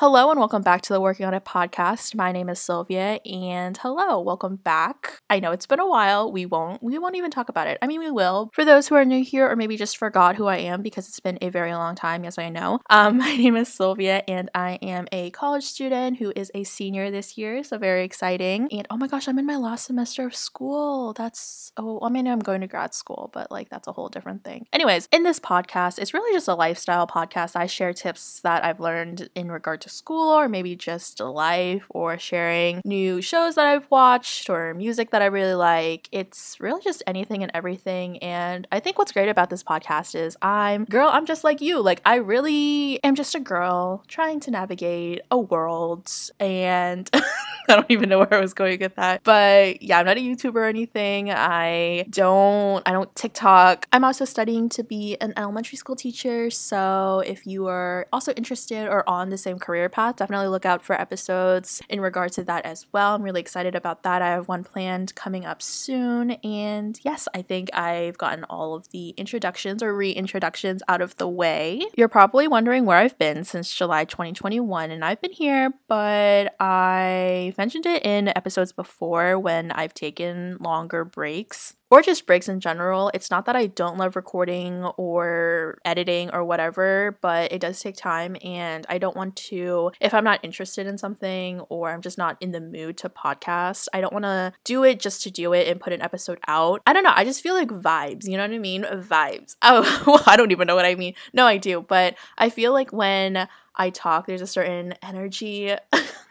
Hello and welcome back to the Working on It podcast. My name is Sylvia and hello, welcome back. I know it's been a while. We won't we won't even talk about it. I mean, we will. For those who are new here or maybe just forgot who I am because it's been a very long time. Yes, I know. Um my name is Sylvia and I am a college student who is a senior this year, so very exciting. And oh my gosh, I'm in my last semester of school. That's oh, I mean, I'm going to grad school, but like that's a whole different thing. Anyways, in this podcast, it's really just a lifestyle podcast. I share tips that I've learned in regard to school or maybe just life or sharing new shows that I've watched or music that I really like. It's really just anything and everything. And I think what's great about this podcast is I'm, girl, I'm just like you. Like, I really am just a girl trying to navigate a world and. I don't even know where I was going with that. But yeah, I'm not a YouTuber or anything. I don't I don't TikTok. I'm also studying to be an elementary school teacher. So if you are also interested or on the same career path, definitely look out for episodes in regard to that as well. I'm really excited about that. I have one planned coming up soon. And yes, I think I've gotten all of the introductions or reintroductions out of the way. You're probably wondering where I've been since July 2021, and I've been here, but I mentioned it in episodes before when I've taken longer breaks or just breaks in general. It's not that I don't love recording or editing or whatever, but it does take time and I don't want to, if I'm not interested in something or I'm just not in the mood to podcast, I don't want to do it just to do it and put an episode out. I don't know. I just feel like vibes, you know what I mean? Vibes. Oh, well, I don't even know what I mean. No, I do, but I feel like when I talk, there's a certain energy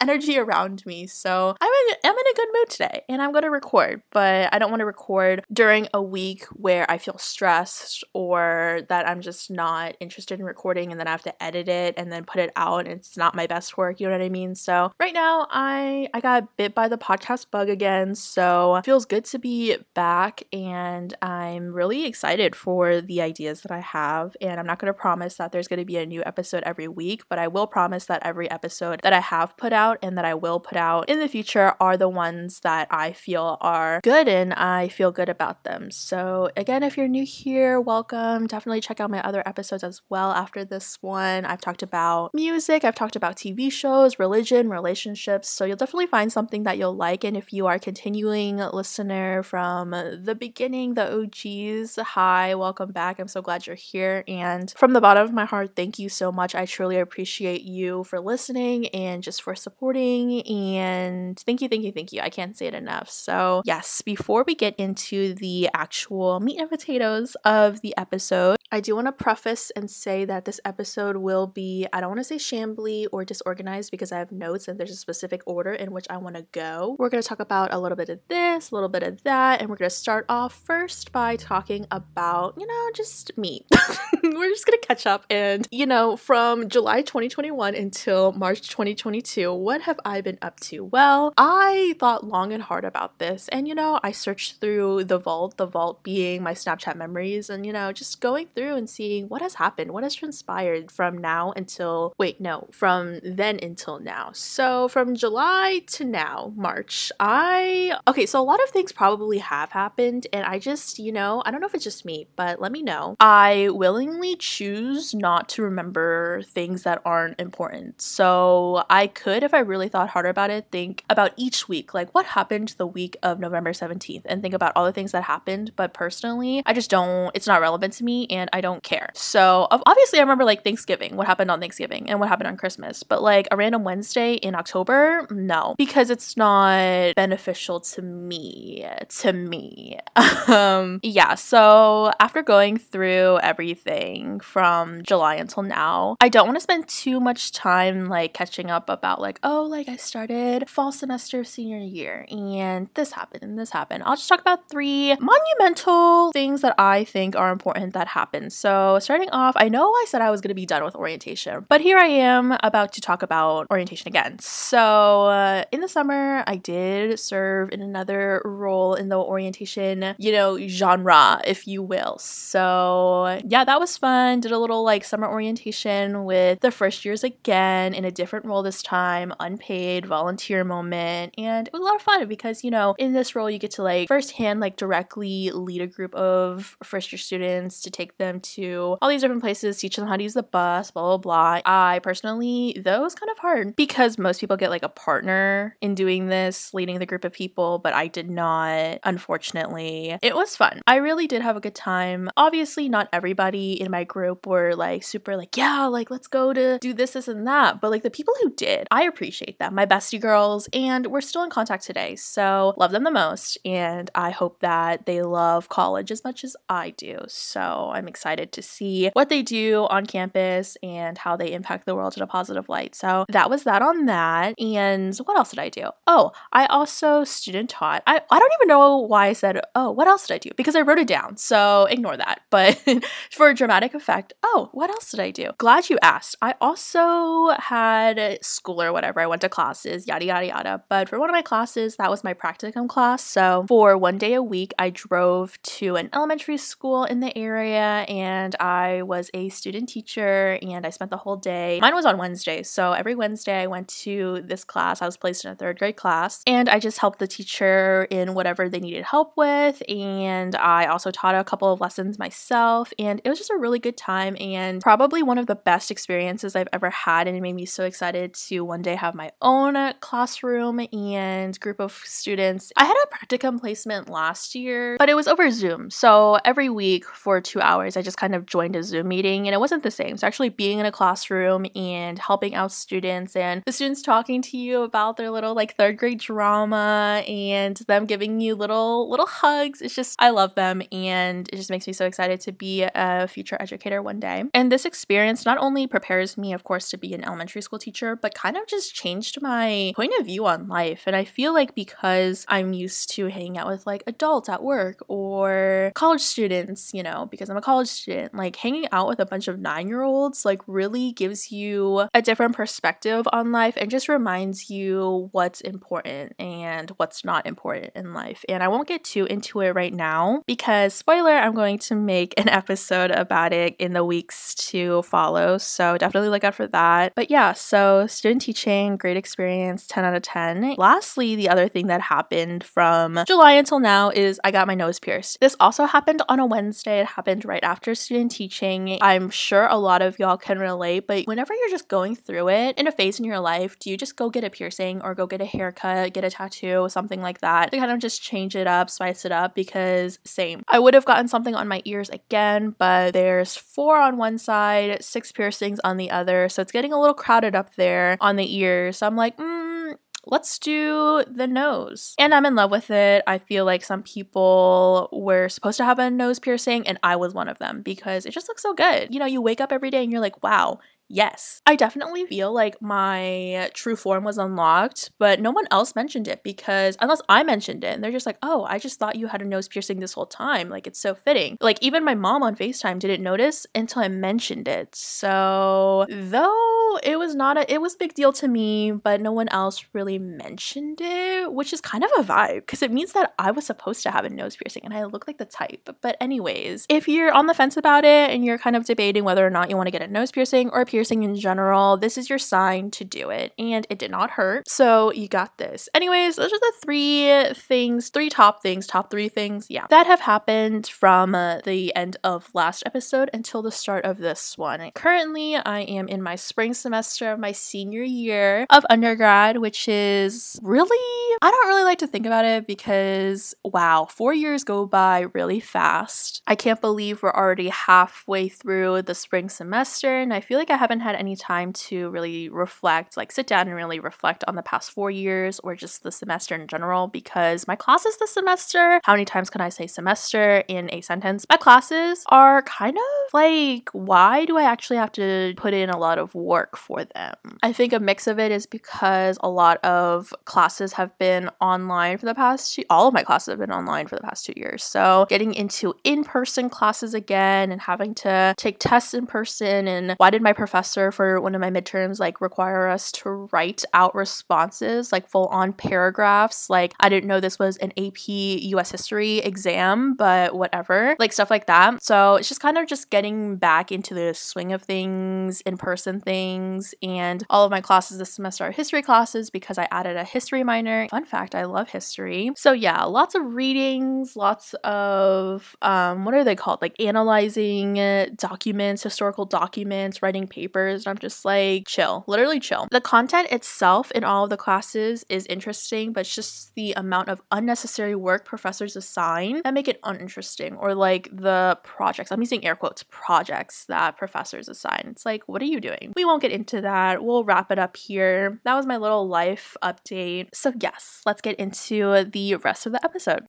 energy around me. So I'm in, I'm in a good mood today and I'm going to record, but I don't want to record during a week where I feel stressed or that I'm just not interested in recording and then I have to edit it and then put it out and it's not my best work, you know what I mean? So right now I I got bit by the podcast bug again, so it feels good to be back and I'm really excited for the ideas that I have and I'm not going to promise that there's going to be a new episode every week, but I will promise that every episode that I have put out and that I will put out in the future are the ones that I feel are good and I feel good about them. So, again, if you're new here, welcome. Definitely check out my other episodes as well after this one. I've talked about music, I've talked about TV shows, religion, relationships. So, you'll definitely find something that you'll like. And if you are continuing listener from the beginning, the OGs, hi, welcome back. I'm so glad you're here. And from the bottom of my heart, thank you so much. I truly appreciate you for listening and just for for supporting and thank you, thank you, thank you. I can't say it enough. So, yes, before we get into the actual meat and potatoes of the episode, I do want to preface and say that this episode will be, I don't want to say shambly or disorganized because I have notes and there's a specific order in which I want to go. We're going to talk about a little bit of this, a little bit of that, and we're going to start off first by talking about, you know, just me. we're just going to catch up and, you know, from July 2021 until March 2022 what have I been up to? Well, I thought long and hard about this, and you know, I searched through the vault, the vault being my Snapchat memories, and you know, just going through and seeing what has happened, what has transpired from now until wait, no, from then until now. So from July to now, March, I okay, so a lot of things probably have happened, and I just, you know, I don't know if it's just me, but let me know. I willingly choose not to remember things that aren't important. So I could could, if I really thought harder about it, think about each week, like what happened the week of November 17th, and think about all the things that happened. But personally, I just don't, it's not relevant to me and I don't care. So obviously, I remember like Thanksgiving, what happened on Thanksgiving and what happened on Christmas. But like a random Wednesday in October, no, because it's not beneficial to me. To me. um, yeah, so after going through everything from July until now, I don't want to spend too much time like catching up about like, oh, like I started fall semester of senior year and this happened and this happened. I'll just talk about three monumental things that I think are important that happened. So, starting off, I know I said I was going to be done with orientation, but here I am about to talk about orientation again. So, uh, in the summer, I did serve in another role in the orientation, you know, genre, if you will. So, yeah, that was fun. Did a little like summer orientation with the first years again in a different role this time unpaid volunteer moment. And it was a lot of fun because, you know, in this role, you get to like firsthand, like directly lead a group of first year students to take them to all these different places, teach them how to use the bus, blah, blah, blah. I personally, though, it was kind of hard because most people get like a partner in doing this, leading the group of people, but I did not, unfortunately. It was fun. I really did have a good time. Obviously, not everybody in my group were like super, like, yeah, like, let's go to do this, this, and that. But like the people who did, I appreciate them, my bestie girls, and we're still in contact today. So love them the most. And I hope that they love college as much as I do. So I'm excited to see what they do on campus and how they impact the world in a positive light. So that was that on that. And what else did I do? Oh, I also student taught. I, I don't even know why I said, oh, what else did I do? Because I wrote it down. So ignore that. But for a effect, oh, what else did I do? Glad you asked. I also had school or whatever. I went to classes, yada, yada, yada. But for one of my classes, that was my practicum class. So for one day a week, I drove to an elementary school in the area and I was a student teacher and I spent the whole day. Mine was on Wednesday. So every Wednesday, I went to this class. I was placed in a third grade class and I just helped the teacher in whatever they needed help with. And I also taught a couple of lessons myself. And it was just a really good time and probably one of the best experiences I've ever had. And it made me so excited to one day have my own uh, classroom and group of students. I had a practicum placement last year, but it was over Zoom. So every week for two hours, I just kind of joined a Zoom meeting and it wasn't the same. So actually being in a classroom and helping out students and the students talking to you about their little like third grade drama and them giving you little little hugs. It's just I love them and it just makes me so excited to be a future educator one day. And this experience not only prepares me of course to be an elementary school teacher, but kind of just changed my point of view on life. And I feel like because I'm used to hanging out with like adults at work or college students, you know, because I'm a college student, like hanging out with a bunch of nine year olds, like really gives you a different perspective on life and just reminds you what's important and what's not important in life. And I won't get too into it right now because, spoiler, I'm going to make an episode about it in the weeks to follow. So definitely look out for that. But yeah, so student teaching, great experience, 10 out of 10. Lastly, the other thing that happened from July until now is I got my nose pierced. This also happened on a Wednesday. It happened right after student teaching. I'm sure a lot of y'all can relate, but whenever you're just going through it in a phase in your life, do you just go get a piercing or go get a haircut, get a tattoo, something like that to kind of just change it up, spice it up? Because same. I would have gotten something on my ears again, but there's four on one side, six piercings on the other. So it's getting a little crowded up there on the ears. So I'm like, mm, let's do the nose. And I'm in love with it. I feel like some people were supposed to have a nose piercing, and I was one of them because it just looks so good. You know, you wake up every day and you're like, wow, Yes, I definitely feel like my true form was unlocked, but no one else mentioned it because unless I mentioned it, and they're just like, oh, I just thought you had a nose piercing this whole time. Like, it's so fitting. Like, even my mom on FaceTime didn't notice until I mentioned it. So, though it was not a, it was a big deal to me, but no one else really mentioned it, which is kind of a vibe because it means that I was supposed to have a nose piercing and I look like the type. But, anyways, if you're on the fence about it and you're kind of debating whether or not you want to get a nose piercing or a piercing, piercing in general, this is your sign to do it. And it did not hurt. So you got this. Anyways, those are the three things, three top things, top three things, yeah, that have happened from uh, the end of last episode until the start of this one. Currently, I am in my spring semester of my senior year of undergrad, which is really, I don't really like to think about it because, wow, four years go by really fast. I can't believe we're already halfway through the spring semester, and I feel like I haven't had any time to really reflect, like sit down and really reflect on the past four years or just the semester in general because my classes this semester, how many times can I say semester in a sentence? My classes are kind of like, why do I actually have to put in a lot of work for them? I think a mix of it is because a lot of classes have been online for the past two, all of my classes have been online for the past two years. So getting into in person classes again and having to take tests in person. And why did my professor for one of my midterms like require us to write out responses, like full on paragraphs? Like, I didn't know this was an AP US history exam, but whatever, like stuff like that. So it's just kind of just getting back into the swing of things, in person things, and all of my classes this semester are history classes because I added a history minor. Fun fact, I love history. So yeah, lots of readings, lots of um, what are they called? Like analyzing documents, historical documents, writing papers. I'm just like chill, literally chill. The content itself in all of the classes is interesting, but it's just the amount of unnecessary work professors assign that make it uninteresting or like the projects. I'm using air quotes projects that professors assign. It's like, what are you doing? We won't get into that. We'll wrap it up here. That was my little life update. So, yes, let's get into the rest of the episode.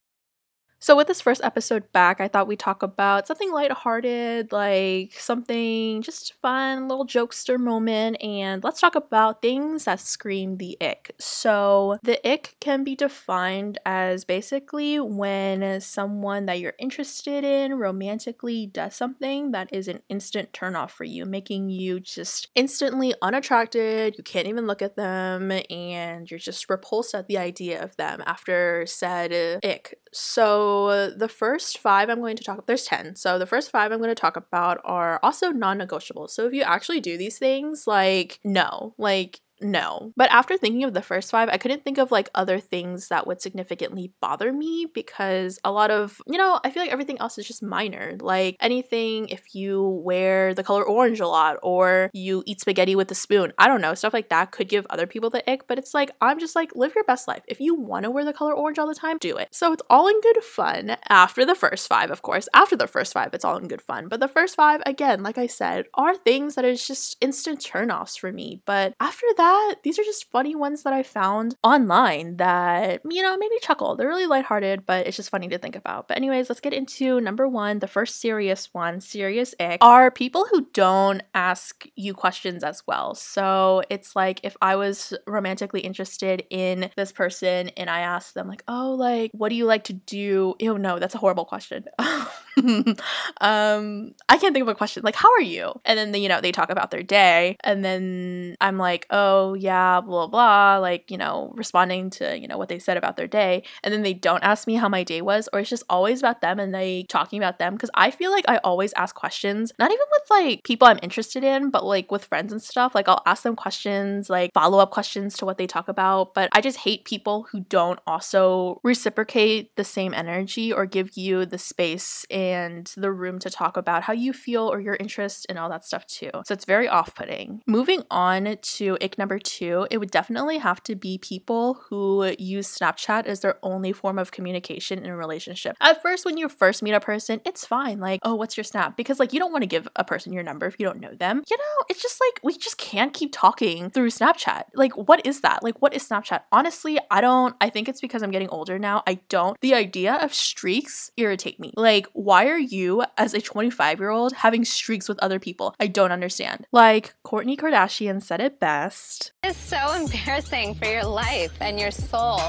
So, with this first episode back, I thought we'd talk about something lighthearted, like something just fun, little jokester moment, and let's talk about things that scream the ick. So, the ick can be defined as basically when someone that you're interested in romantically does something that is an instant turnoff for you, making you just instantly unattracted. You can't even look at them, and you're just repulsed at the idea of them after said ick. So, the first five I'm going to talk there's 10. So the first five I'm going to talk about are also non-negotiable. So if you actually do these things, like no, like no. But after thinking of the first five, I couldn't think of like other things that would significantly bother me because a lot of, you know, I feel like everything else is just minor. Like anything, if you wear the color orange a lot or you eat spaghetti with a spoon, I don't know, stuff like that could give other people the ick. But it's like, I'm just like, live your best life. If you want to wear the color orange all the time, do it. So it's all in good fun after the first five, of course. After the first five, it's all in good fun. But the first five, again, like I said, are things that is just instant turnoffs for me. But after that, that, these are just funny ones that I found online that, you know, made me chuckle. They're really lighthearted, but it's just funny to think about. But, anyways, let's get into number one, the first serious one, serious ick, are people who don't ask you questions as well. So it's like if I was romantically interested in this person and I asked them, like, oh, like, what do you like to do? Oh, no, that's a horrible question. um, I can't think of a question. Like, how are you? And then, you know, they talk about their day. And then I'm like, oh, Oh, yeah, blah, blah, like, you know, responding to, you know, what they said about their day. And then they don't ask me how my day was, or it's just always about them and they talking about them. Cause I feel like I always ask questions, not even with like people I'm interested in, but like with friends and stuff. Like, I'll ask them questions, like follow up questions to what they talk about. But I just hate people who don't also reciprocate the same energy or give you the space and the room to talk about how you feel or your interest and all that stuff too. So it's very off putting. Moving on to ick number two, it would definitely have to be people who use Snapchat as their only form of communication in a relationship. At first, when you first meet a person, it's fine. Like, oh, what's your Snap? Because like you don't want to give a person your number if you don't know them. You know, it's just like we just can't keep talking through Snapchat. Like, what is that? Like, what is Snapchat? Honestly, I don't, I think it's because I'm getting older now. I don't, the idea of streaks irritate me. Like, why are you, as a 25 year old, having streaks with other people? I don't understand. Like, Kourtney Kardashian said it best. It's so embarrassing for your life and your soul.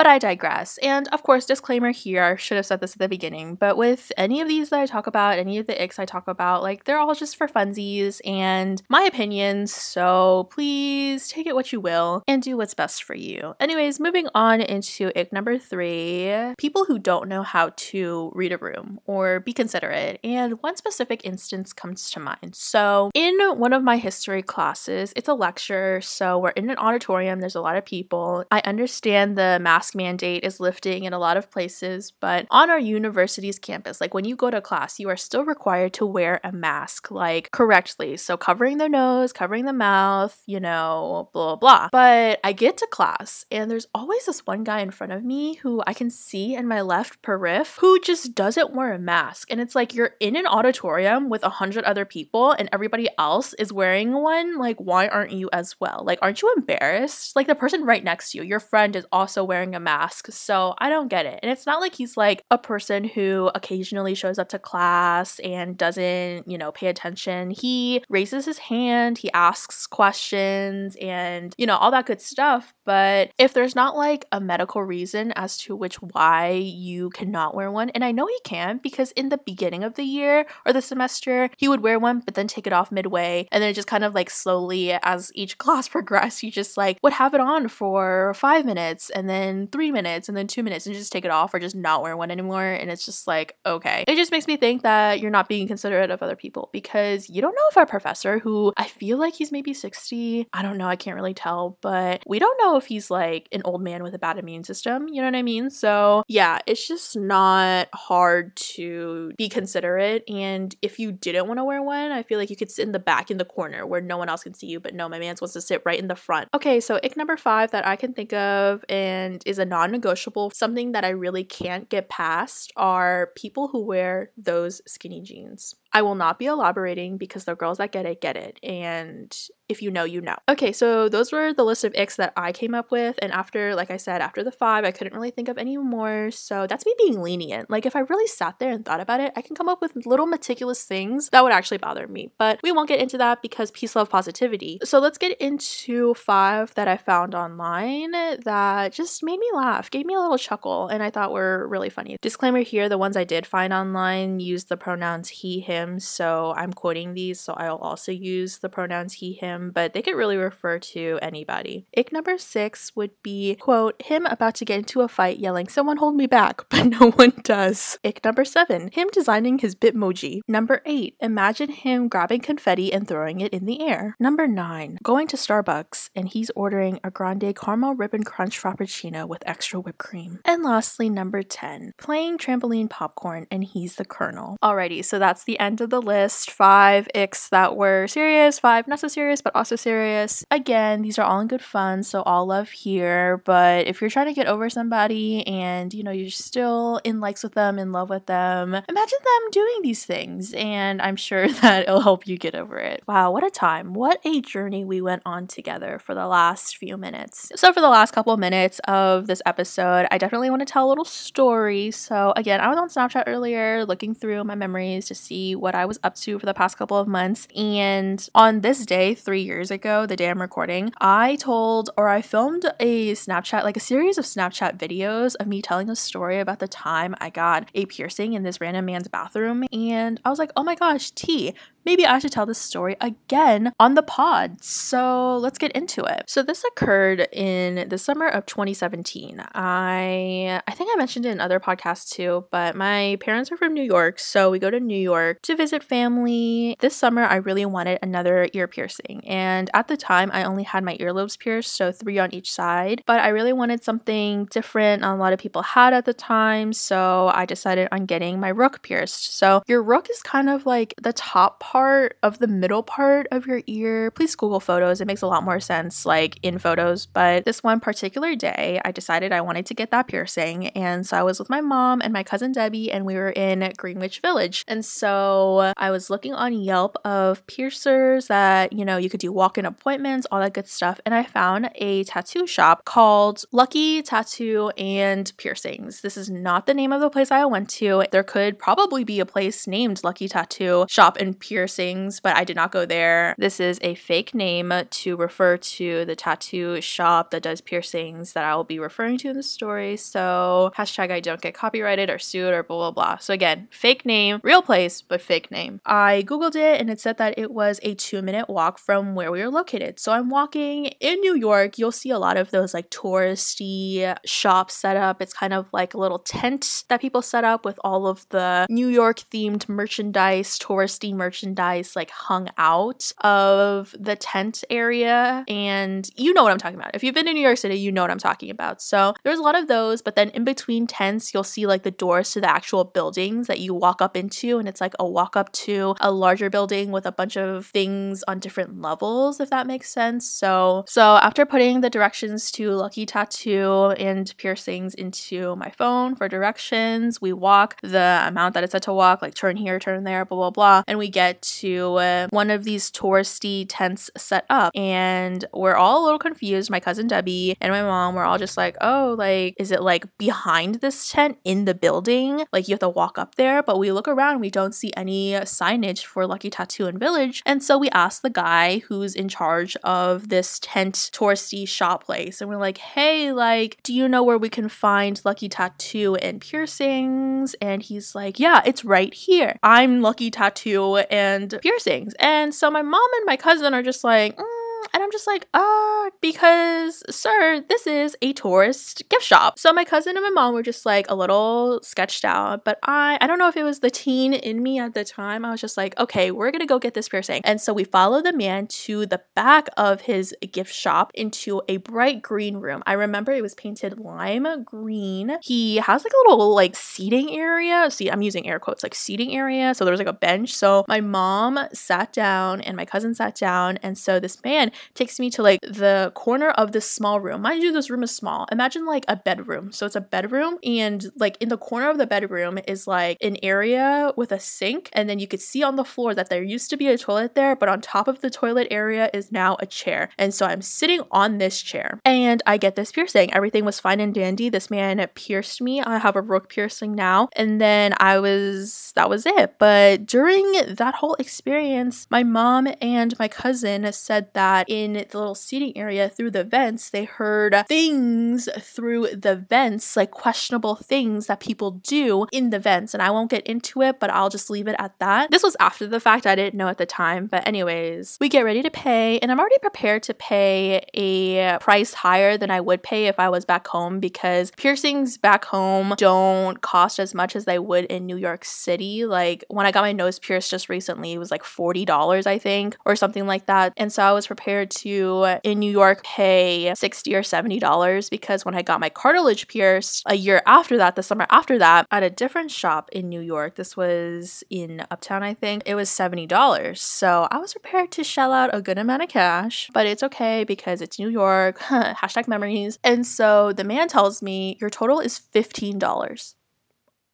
But I digress. And of course, disclaimer here, I should have said this at the beginning, but with any of these that I talk about, any of the icks I talk about, like they're all just for funsies and my opinions. So please take it what you will and do what's best for you. Anyways, moving on into ick number three people who don't know how to read a room or be considerate. And one specific instance comes to mind. So, in one of my history classes, it's a lecture. So, we're in an auditorium, there's a lot of people. I understand the mask mask mandate is lifting in a lot of places, but on our university's campus, like when you go to class, you are still required to wear a mask, like correctly. So covering the nose, covering the mouth, you know, blah, blah. But I get to class and there's always this one guy in front of me who I can see in my left periph who just doesn't wear a mask. And it's like you're in an auditorium with a hundred other people and everybody else is wearing one. Like, why aren't you as well? Like, aren't you embarrassed? Like, the person right next to you, your friend is also wearing a mask. So I don't get it. And it's not like he's like a person who occasionally shows up to class and doesn't, you know, pay attention. He raises his hand, he asks questions, and, you know, all that good stuff. But if there's not like a medical reason as to which why you cannot wear one, and I know he can because in the beginning of the year or the semester, he would wear one, but then take it off midway, and then just kind of like slowly as each class progressed, you just like would have it on for five minutes and then three minutes and then two minutes and just take it off or just not wear one anymore. And it's just like, okay. It just makes me think that you're not being considerate of other people because you don't know if our professor, who I feel like he's maybe 60, I don't know, I can't really tell, but we don't know if he's like an old man with a bad immune system. You know what I mean? So yeah, it's just not hard to be considerate. And if you didn't want to wear one, I feel like you could sit in the back in the corner where no one else can see you, but no, my man's wants to sit right in the front. Okay, so ick number five that I can think of and is a non negotiable, something that I really can't get past are people who wear those skinny jeans. I will not be elaborating because the girls that get it get it. And if you know, you know. Okay, so those were the list of icks that I came up with. And after, like I said, after the five, I couldn't really think of any more. So that's me being lenient. Like if I really sat there and thought about it, I can come up with little meticulous things that would actually bother me. But we won't get into that because peace, love, positivity. So let's get into five that I found online that just made me laugh, gave me a little chuckle, and I thought were really funny. Disclaimer here the ones I did find online use the pronouns he, him. So I'm quoting these. So I'll also use the pronouns he, him but they could really refer to anybody. Ick number six would be, quote, him about to get into a fight yelling, someone hold me back, but no one does. Ick number seven, him designing his Bitmoji. Number eight, imagine him grabbing confetti and throwing it in the air. Number nine, going to Starbucks and he's ordering a grande caramel ribbon crunch frappuccino with extra whipped cream. And lastly, number 10, playing trampoline popcorn and he's the kernel. Alrighty, so that's the end of the list. Five icks that were serious, five not so serious, but also serious. Again, these are all in good fun, so all love here. But if you're trying to get over somebody and you know you're still in likes with them, in love with them, imagine them doing these things, and I'm sure that it'll help you get over it. Wow, what a time! What a journey we went on together for the last few minutes. So for the last couple minutes of this episode, I definitely want to tell a little story. So again, I was on Snapchat earlier looking through my memories to see what I was up to for the past couple of months, and on this day, three years ago, the day I'm recording, I told or I filmed a Snapchat, like a series of Snapchat videos of me telling a story about the time I got a piercing in this random man's bathroom. And I was like, oh my gosh, T, maybe I should tell this story again on the pod. So let's get into it. So this occurred in the summer of 2017. I I think I mentioned it in other podcasts too, but my parents are from New York, so we go to New York to visit family. This summer I really wanted another ear piercing. And at the time I only had my earlobes pierced, so 3 on each side, but I really wanted something different a lot of people had at the time, so I decided on getting my rook pierced. So your rook is kind of like the top part of the middle part of your ear. Please Google photos. It makes a lot more sense like in photos. But this one particular day, I decided I wanted to get that piercing. And so I was with my mom and my cousin Debbie, and we were in Greenwich Village. And so I was looking on Yelp of piercers that, you know, you could do walk in appointments, all that good stuff. And I found a tattoo shop called Lucky Tattoo and Piercings. This is not the name of the place I went to. There could probably be a place named Lucky Tattoo Shop and Piercings piercings, but I did not go there. This is a fake name to refer to the tattoo shop that does piercings that I will be referring to in the story. So, hashtag I don't get copyrighted or sued or blah blah blah. So, again, fake name, real place, but fake name. I googled it and it said that it was a two minute walk from where we were located. So, I'm walking in New York. You'll see a lot of those like touristy shops set up. It's kind of like a little tent that people set up with all of the New York themed merchandise, touristy merchandise merchandise like hung out of the tent area. And you know what I'm talking about. If you've been to New York City, you know what I'm talking about. So there's a lot of those, but then in between tents, you'll see like the doors to the actual buildings that you walk up into. And it's like a walk up to a larger building with a bunch of things on different levels, if that makes sense. So, so after putting the directions to Lucky Tattoo and piercings into my phone for directions, we walk the amount that it said to walk, like turn here, turn there, blah, blah, blah. And we get get to uh, one of these touristy tents set up, and we're all a little confused. My cousin Debbie and my mom were all just like, "Oh, like is it like behind this tent in the building? Like you have to walk up there?" But we look around, we don't see any signage for Lucky Tattoo and Village, and so we asked the guy who's in charge of this tent touristy shop place, and we're like, "Hey, like, do you know where we can find Lucky Tattoo and piercings?" And he's like, "Yeah, it's right here. I'm Lucky Tattoo and piercings." And so my mom and my cousin are just like. Mm, and I'm just like, uh, because, sir, this is a tourist gift shop. So my cousin and my mom were just like a little sketched out. But I, I don't know if it was the teen in me at the time. I was just like, okay, we're gonna go get this piercing. And so we follow the man to the back of his gift shop into a bright green room. I remember it was painted lime green. He has like a little like seating area. See, I'm using air quotes, like seating area. So there was like a bench. So my mom sat down and my cousin sat down. And so this man takes me to like the corner of this small room. Mind you, this room is small. Imagine like a bedroom. So it's a bedroom, and like in the corner of the bedroom is like an area with a sink, and then you could see on the floor that there used to be a toilet there, but on top of the toilet area is now a chair. And so I'm sitting on this chair, and I get this piercing. Everything was fine and dandy. This man pierced me. I have a rook piercing now, and then I was that was it. But during that whole experience, my mom and my cousin said that that in the little seating area through the vents, they heard things through the vents, like questionable things that people do in the vents. And I won't get into it, but I'll just leave it at that. This was after the fact, I didn't know at the time. But, anyways, we get ready to pay, and I'm already prepared to pay a price higher than I would pay if I was back home because piercings back home don't cost as much as they would in New York City. Like when I got my nose pierced just recently, it was like $40, I think, or something like that. And so I was prepared prepared to in New York pay 60 or 70 dollars because when I got my cartilage pierced a year after that, the summer after that, at a different shop in New York, this was in Uptown, I think, it was $70. So I was prepared to shell out a good amount of cash, but it's okay because it's New York, hashtag memories. And so the man tells me your total is $15.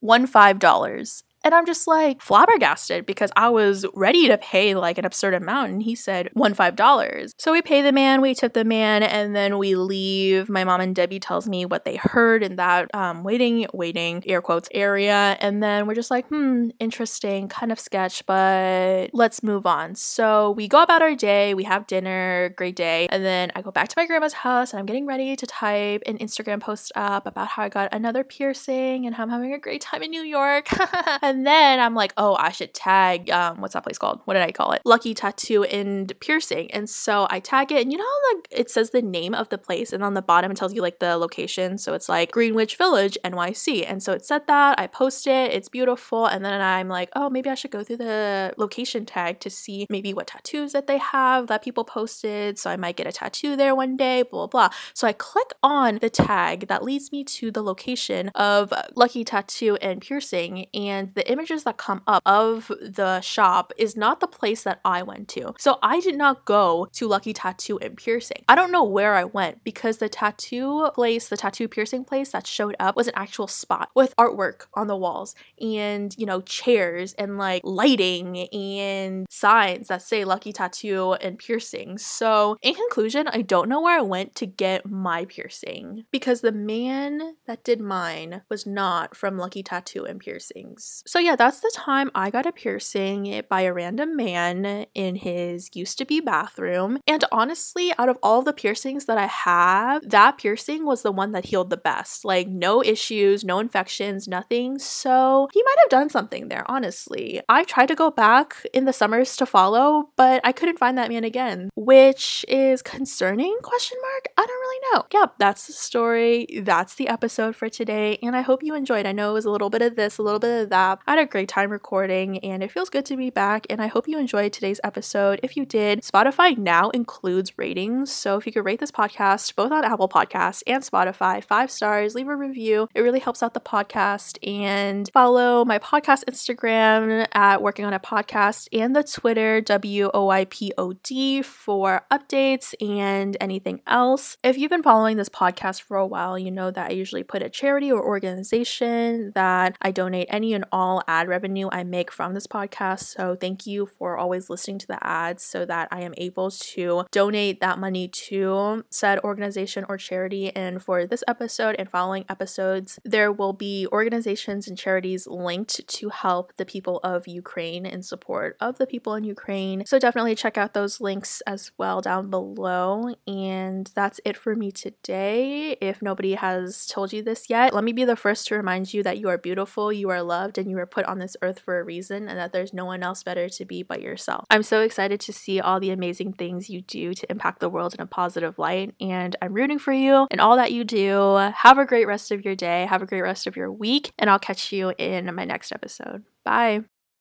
One five dollars. And I'm just like flabbergasted because I was ready to pay like an absurd amount. And he said one five dollars. So we pay the man, we tip the man, and then we leave. My mom and Debbie tells me what they heard in that um, waiting, waiting, air quotes area. And then we're just like, hmm, interesting, kind of sketch, but let's move on. So we go about our day, we have dinner, great day. And then I go back to my grandma's house and I'm getting ready to type an Instagram post up about how I got another piercing and how I'm having a great time in New York. and and then I'm like, oh, I should tag, um, what's that place called? What did I call it? Lucky Tattoo and Piercing. And so I tag it, and you know, like it says the name of the place, and on the bottom it tells you like the location. So it's like Greenwich Village, NYC. And so it said that. I post it, it's beautiful. And then I'm like, oh, maybe I should go through the location tag to see maybe what tattoos that they have that people posted. So I might get a tattoo there one day, blah, blah, blah. So I click on the tag that leads me to the location of Lucky Tattoo and Piercing, and the images that come up of the shop is not the place that I went to. So I did not go to Lucky Tattoo and Piercing. I don't know where I went because the tattoo place, the tattoo piercing place that showed up was an actual spot with artwork on the walls and, you know, chairs and like lighting and signs that say Lucky Tattoo and Piercing. So, in conclusion, I don't know where I went to get my piercing because the man that did mine was not from Lucky Tattoo and Piercings. So, yeah, that's the time I got a piercing by a random man in his used to be bathroom. And honestly, out of all the piercings that I have, that piercing was the one that healed the best. Like, no issues, no infections, nothing. So, he might have done something there, honestly. I tried to go back in the summers to follow, but I couldn't find that man again, which is concerning? Question mark? I don't really know. Yep, that's the story. That's the episode for today. And I hope you enjoyed. I know it was a little bit of this, a little bit of that. I had a great time recording and it feels good to be back. And I hope you enjoyed today's episode. If you did, Spotify now includes ratings. So if you could rate this podcast both on Apple Podcasts and Spotify, five stars, leave a review. It really helps out the podcast. And follow my podcast Instagram at Working on It Podcast and the Twitter W O I P O D for updates and anything else. If you've been following this podcast for a while, you know that I usually put a charity or organization that I donate any and all ad revenue I make from this podcast. So thank you for always listening to the ads so that I am able to donate that money to said organization or charity. And for this episode and following episodes, there will be organizations and charities linked to help the people of Ukraine in support of the people in Ukraine. So definitely check out those links as well down below. And that's it for me today. If nobody has told you this yet, let me be the first to remind you that you are beautiful, you are loved, and you are put on this earth for a reason, and that there's no one else better to be but yourself. I'm so excited to see all the amazing things you do to impact the world in a positive light, and I'm rooting for you and all that you do. Have a great rest of your day, have a great rest of your week, and I'll catch you in my next episode. Bye.